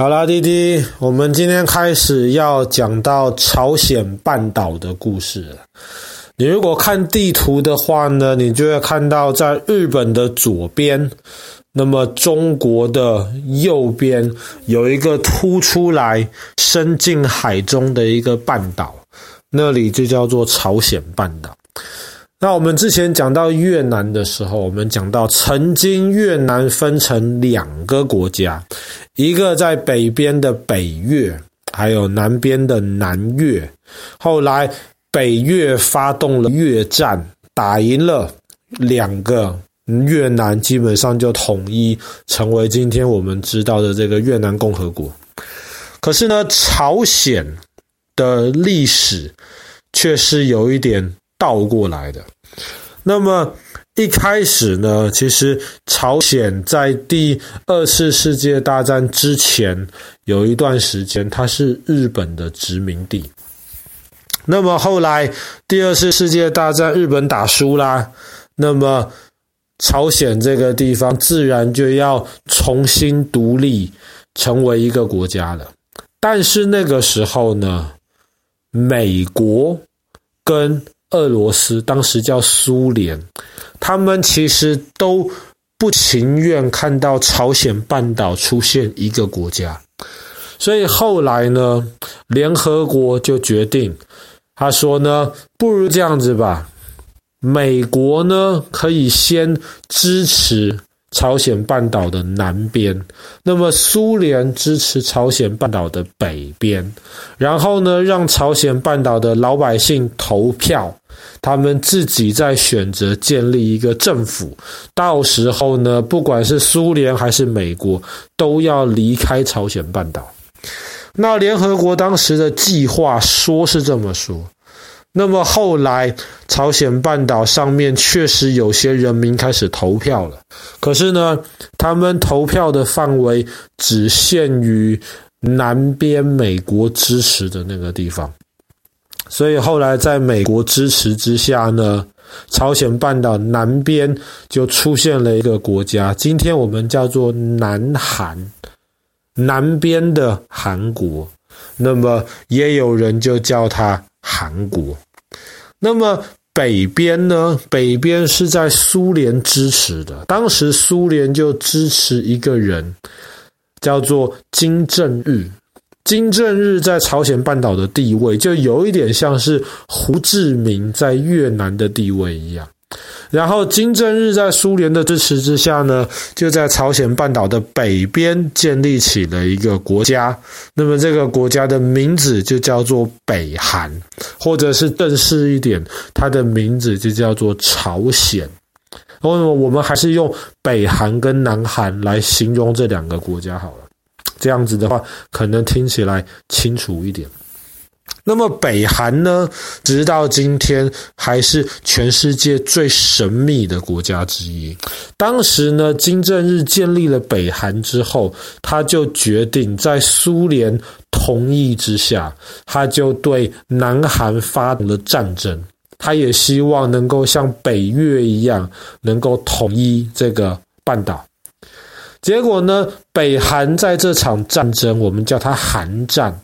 好啦，弟弟，我们今天开始要讲到朝鲜半岛的故事了。你如果看地图的话呢，你就会看到在日本的左边，那么中国的右边有一个凸出来、伸进海中的一个半岛，那里就叫做朝鲜半岛。那我们之前讲到越南的时候，我们讲到曾经越南分成两个国家，一个在北边的北越，还有南边的南越。后来北越发动了越战，打赢了两个，越南基本上就统一成为今天我们知道的这个越南共和国。可是呢，朝鲜的历史却是有一点。倒过来的，那么一开始呢，其实朝鲜在第二次世界大战之前有一段时间，它是日本的殖民地。那么后来第二次世界大战日本打输啦，那么朝鲜这个地方自然就要重新独立，成为一个国家了。但是那个时候呢，美国跟俄罗斯当时叫苏联，他们其实都不情愿看到朝鲜半岛出现一个国家，所以后来呢，联合国就决定，他说呢，不如这样子吧，美国呢可以先支持。朝鲜半岛的南边，那么苏联支持朝鲜半岛的北边，然后呢，让朝鲜半岛的老百姓投票，他们自己在选择建立一个政府。到时候呢，不管是苏联还是美国，都要离开朝鲜半岛。那联合国当时的计划说是这么说。那么后来，朝鲜半岛上面确实有些人民开始投票了，可是呢，他们投票的范围只限于南边美国支持的那个地方，所以后来在美国支持之下呢，朝鲜半岛南边就出现了一个国家，今天我们叫做南韩，南边的韩国，那么也有人就叫它。韩国，那么北边呢？北边是在苏联支持的，当时苏联就支持一个人，叫做金正日。金正日在朝鲜半岛的地位，就有一点像是胡志明在越南的地位一样。然后，金正日在苏联的支持之下呢，就在朝鲜半岛的北边建立起了一个国家。那么，这个国家的名字就叫做北韩，或者是正式一点，它的名字就叫做朝鲜。那么，我们还是用北韩跟南韩来形容这两个国家好了。这样子的话，可能听起来清楚一点。那么北韩呢，直到今天还是全世界最神秘的国家之一。当时呢，金正日建立了北韩之后，他就决定在苏联同意之下，他就对南韩发动了战争。他也希望能够像北越一样，能够统一这个半岛。结果呢，北韩在这场战争，我们叫它韩战。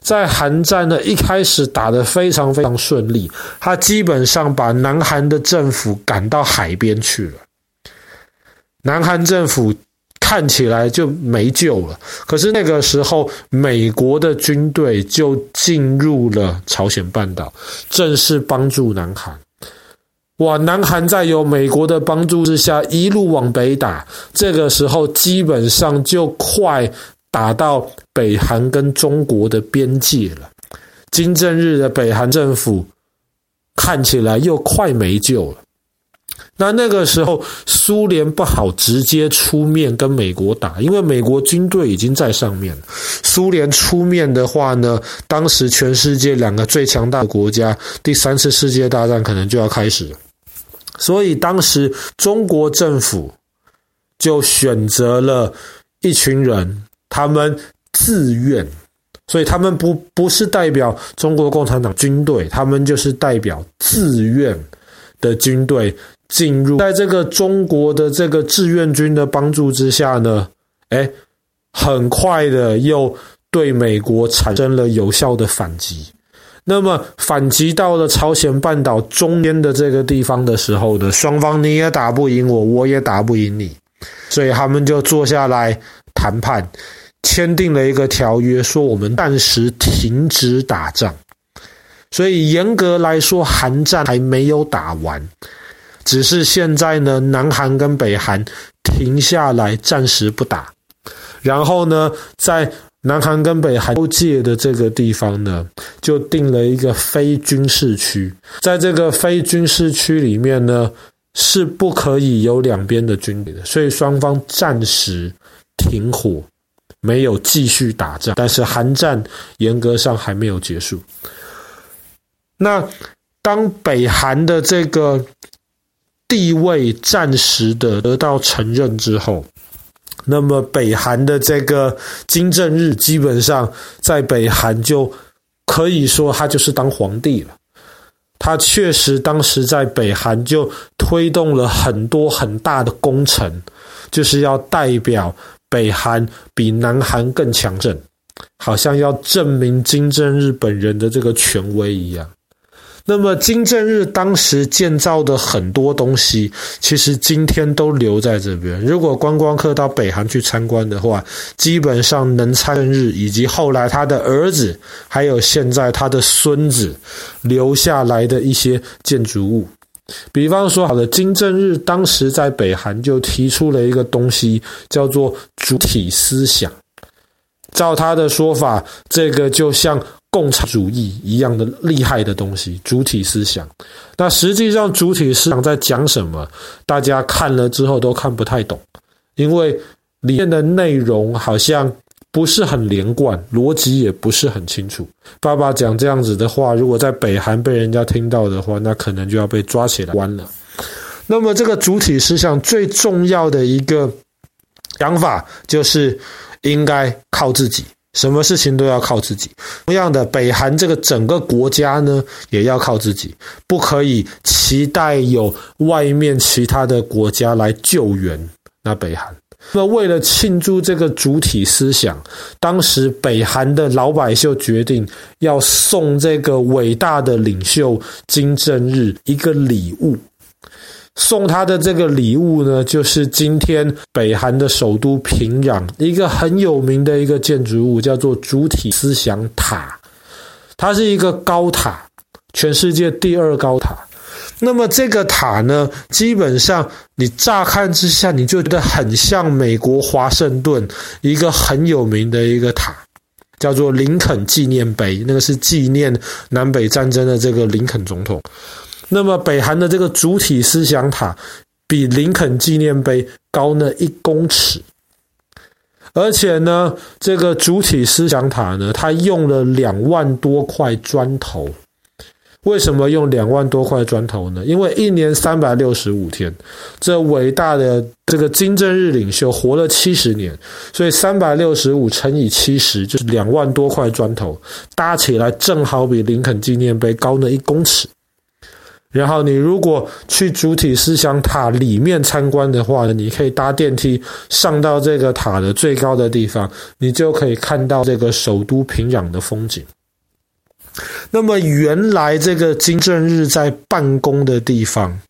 在韩战呢，一开始打得非常非常顺利，他基本上把南韩的政府赶到海边去了。南韩政府看起来就没救了。可是那个时候，美国的军队就进入了朝鲜半岛，正式帮助南韩。哇！南韩在有美国的帮助之下，一路往北打，这个时候基本上就快打到北韩跟中国的边界了。金正日的北韩政府看起来又快没救了。那那个时候，苏联不好直接出面跟美国打，因为美国军队已经在上面了。苏联出面的话呢，当时全世界两个最强大的国家，第三次世界大战可能就要开始了。所以当时中国政府就选择了一群人，他们自愿，所以他们不不是代表中国共产党军队，他们就是代表自愿的军队进入，在这个中国的这个志愿军的帮助之下呢，哎，很快的又对美国产生了有效的反击。那么反击到了朝鲜半岛中间的这个地方的时候呢，双方你也打不赢我，我也打不赢你，所以他们就坐下来谈判，签订了一个条约，说我们暂时停止打仗。所以严格来说，韩战还没有打完，只是现在呢，南韩跟北韩停下来，暂时不打。然后呢，在南韩跟北韩交界的这个地方呢，就定了一个非军事区。在这个非军事区里面呢，是不可以有两边的军队的。所以双方暂时停火，没有继续打仗。但是韩战严格上还没有结束。那当北韩的这个地位暂时的得到承认之后，那么北韩的这个金正日基本上在北韩就可以说他就是当皇帝了。他确实当时在北韩就推动了很多很大的工程，就是要代表北韩比南韩更强盛，好像要证明金正日本人的这个权威一样。那么金正日当时建造的很多东西，其实今天都留在这边。如果观光客到北韩去参观的话，基本上能参日以及后来他的儿子，还有现在他的孙子留下来的一些建筑物。比方说，好的，金正日当时在北韩就提出了一个东西，叫做主体思想。照他的说法，这个就像。共产主义一样的厉害的东西，主体思想。那实际上，主体思想在讲什么？大家看了之后都看不太懂，因为里面的内容好像不是很连贯，逻辑也不是很清楚。爸爸讲这样子的话，如果在北韩被人家听到的话，那可能就要被抓起来关了。那么，这个主体思想最重要的一个想法，就是应该靠自己。什么事情都要靠自己。同样的，北韩这个整个国家呢，也要靠自己，不可以期待有外面其他的国家来救援。那北韩，那为了庆祝这个主体思想，当时北韩的老百姓决定要送这个伟大的领袖金正日一个礼物。送他的这个礼物呢，就是今天北韩的首都平壤一个很有名的一个建筑物，叫做主体思想塔。它是一个高塔，全世界第二高塔。那么这个塔呢，基本上你乍看之下，你就觉得很像美国华盛顿一个很有名的一个塔，叫做林肯纪念碑。那个是纪念南北战争的这个林肯总统。那么，北韩的这个主体思想塔比林肯纪念碑高呢一公尺，而且呢，这个主体思想塔呢，它用了两万多块砖头。为什么用两万多块砖头呢？因为一年三百六十五天，这伟大的这个金正日领袖活了七十年，所以三百六十五乘以七十就是两万多块砖头，搭起来正好比林肯纪念碑高那一公尺。然后你如果去主体思想塔里面参观的话呢，你可以搭电梯上到这个塔的最高的地方，你就可以看到这个首都平壤的风景。那么原来这个金正日在办公的地方，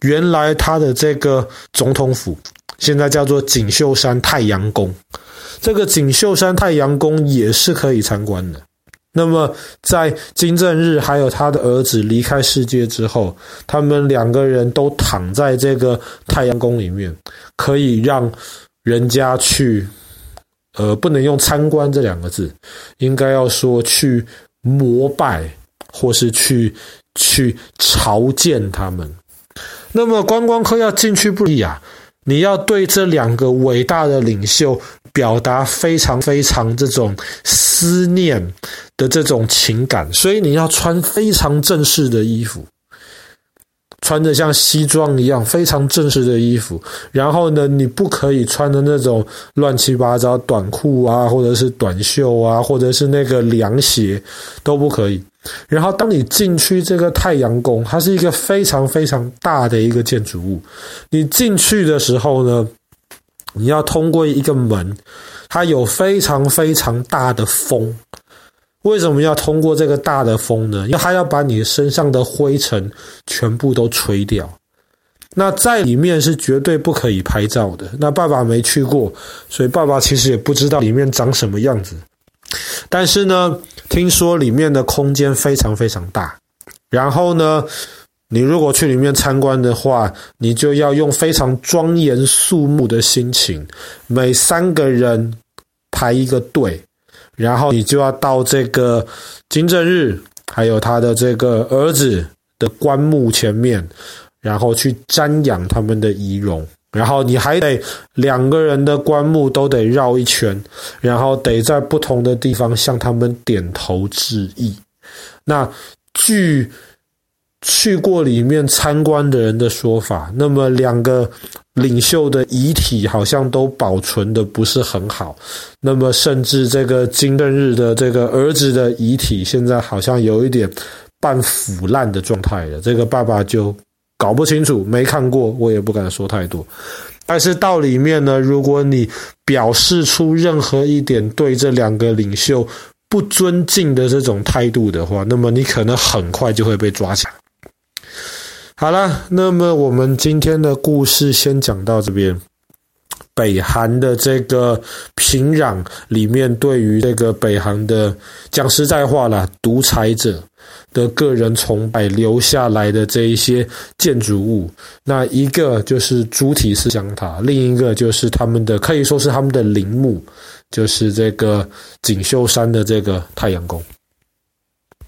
原来他的这个总统府现在叫做锦绣山太阳宫，这个锦绣山太阳宫也是可以参观的。那么，在金正日还有他的儿子离开世界之后，他们两个人都躺在这个太阳宫里面，可以让人家去，呃，不能用参观这两个字，应该要说去膜拜，或是去去朝见他们。那么观光客要进去不易啊，你要对这两个伟大的领袖表达非常非常这种思念的这种情感，所以你要穿非常正式的衣服，穿着像西装一样非常正式的衣服。然后呢，你不可以穿的那种乱七八糟短裤啊，或者是短袖啊，或者是那个凉鞋都不可以。然后当你进去这个太阳宫，它是一个非常非常大的一个建筑物。你进去的时候呢，你要通过一个门，它有非常非常大的风。为什么要通过这个大的风呢？因为它要把你身上的灰尘全部都吹掉。那在里面是绝对不可以拍照的。那爸爸没去过，所以爸爸其实也不知道里面长什么样子。但是呢，听说里面的空间非常非常大。然后呢，你如果去里面参观的话，你就要用非常庄严肃穆的心情，每三个人排一个队，然后你就要到这个金正日还有他的这个儿子的棺木前面。然后去瞻仰他们的遗容，然后你还得两个人的棺木都得绕一圈，然后得在不同的地方向他们点头致意。那据去过里面参观的人的说法，那么两个领袖的遗体好像都保存的不是很好，那么甚至这个金正日的这个儿子的遗体现在好像有一点半腐烂的状态了。这个爸爸就。搞不清楚，没看过，我也不敢说太多。但是到里面呢，如果你表示出任何一点对这两个领袖不尊敬的这种态度的话，那么你可能很快就会被抓起来。好了，那么我们今天的故事先讲到这边。北韩的这个平壤里面，对于这个北韩的讲实在话啦，独裁者的个人崇拜留下来的这一些建筑物，那一个就是主体思想塔，另一个就是他们的可以说是他们的陵墓，就是这个锦绣山的这个太阳宫。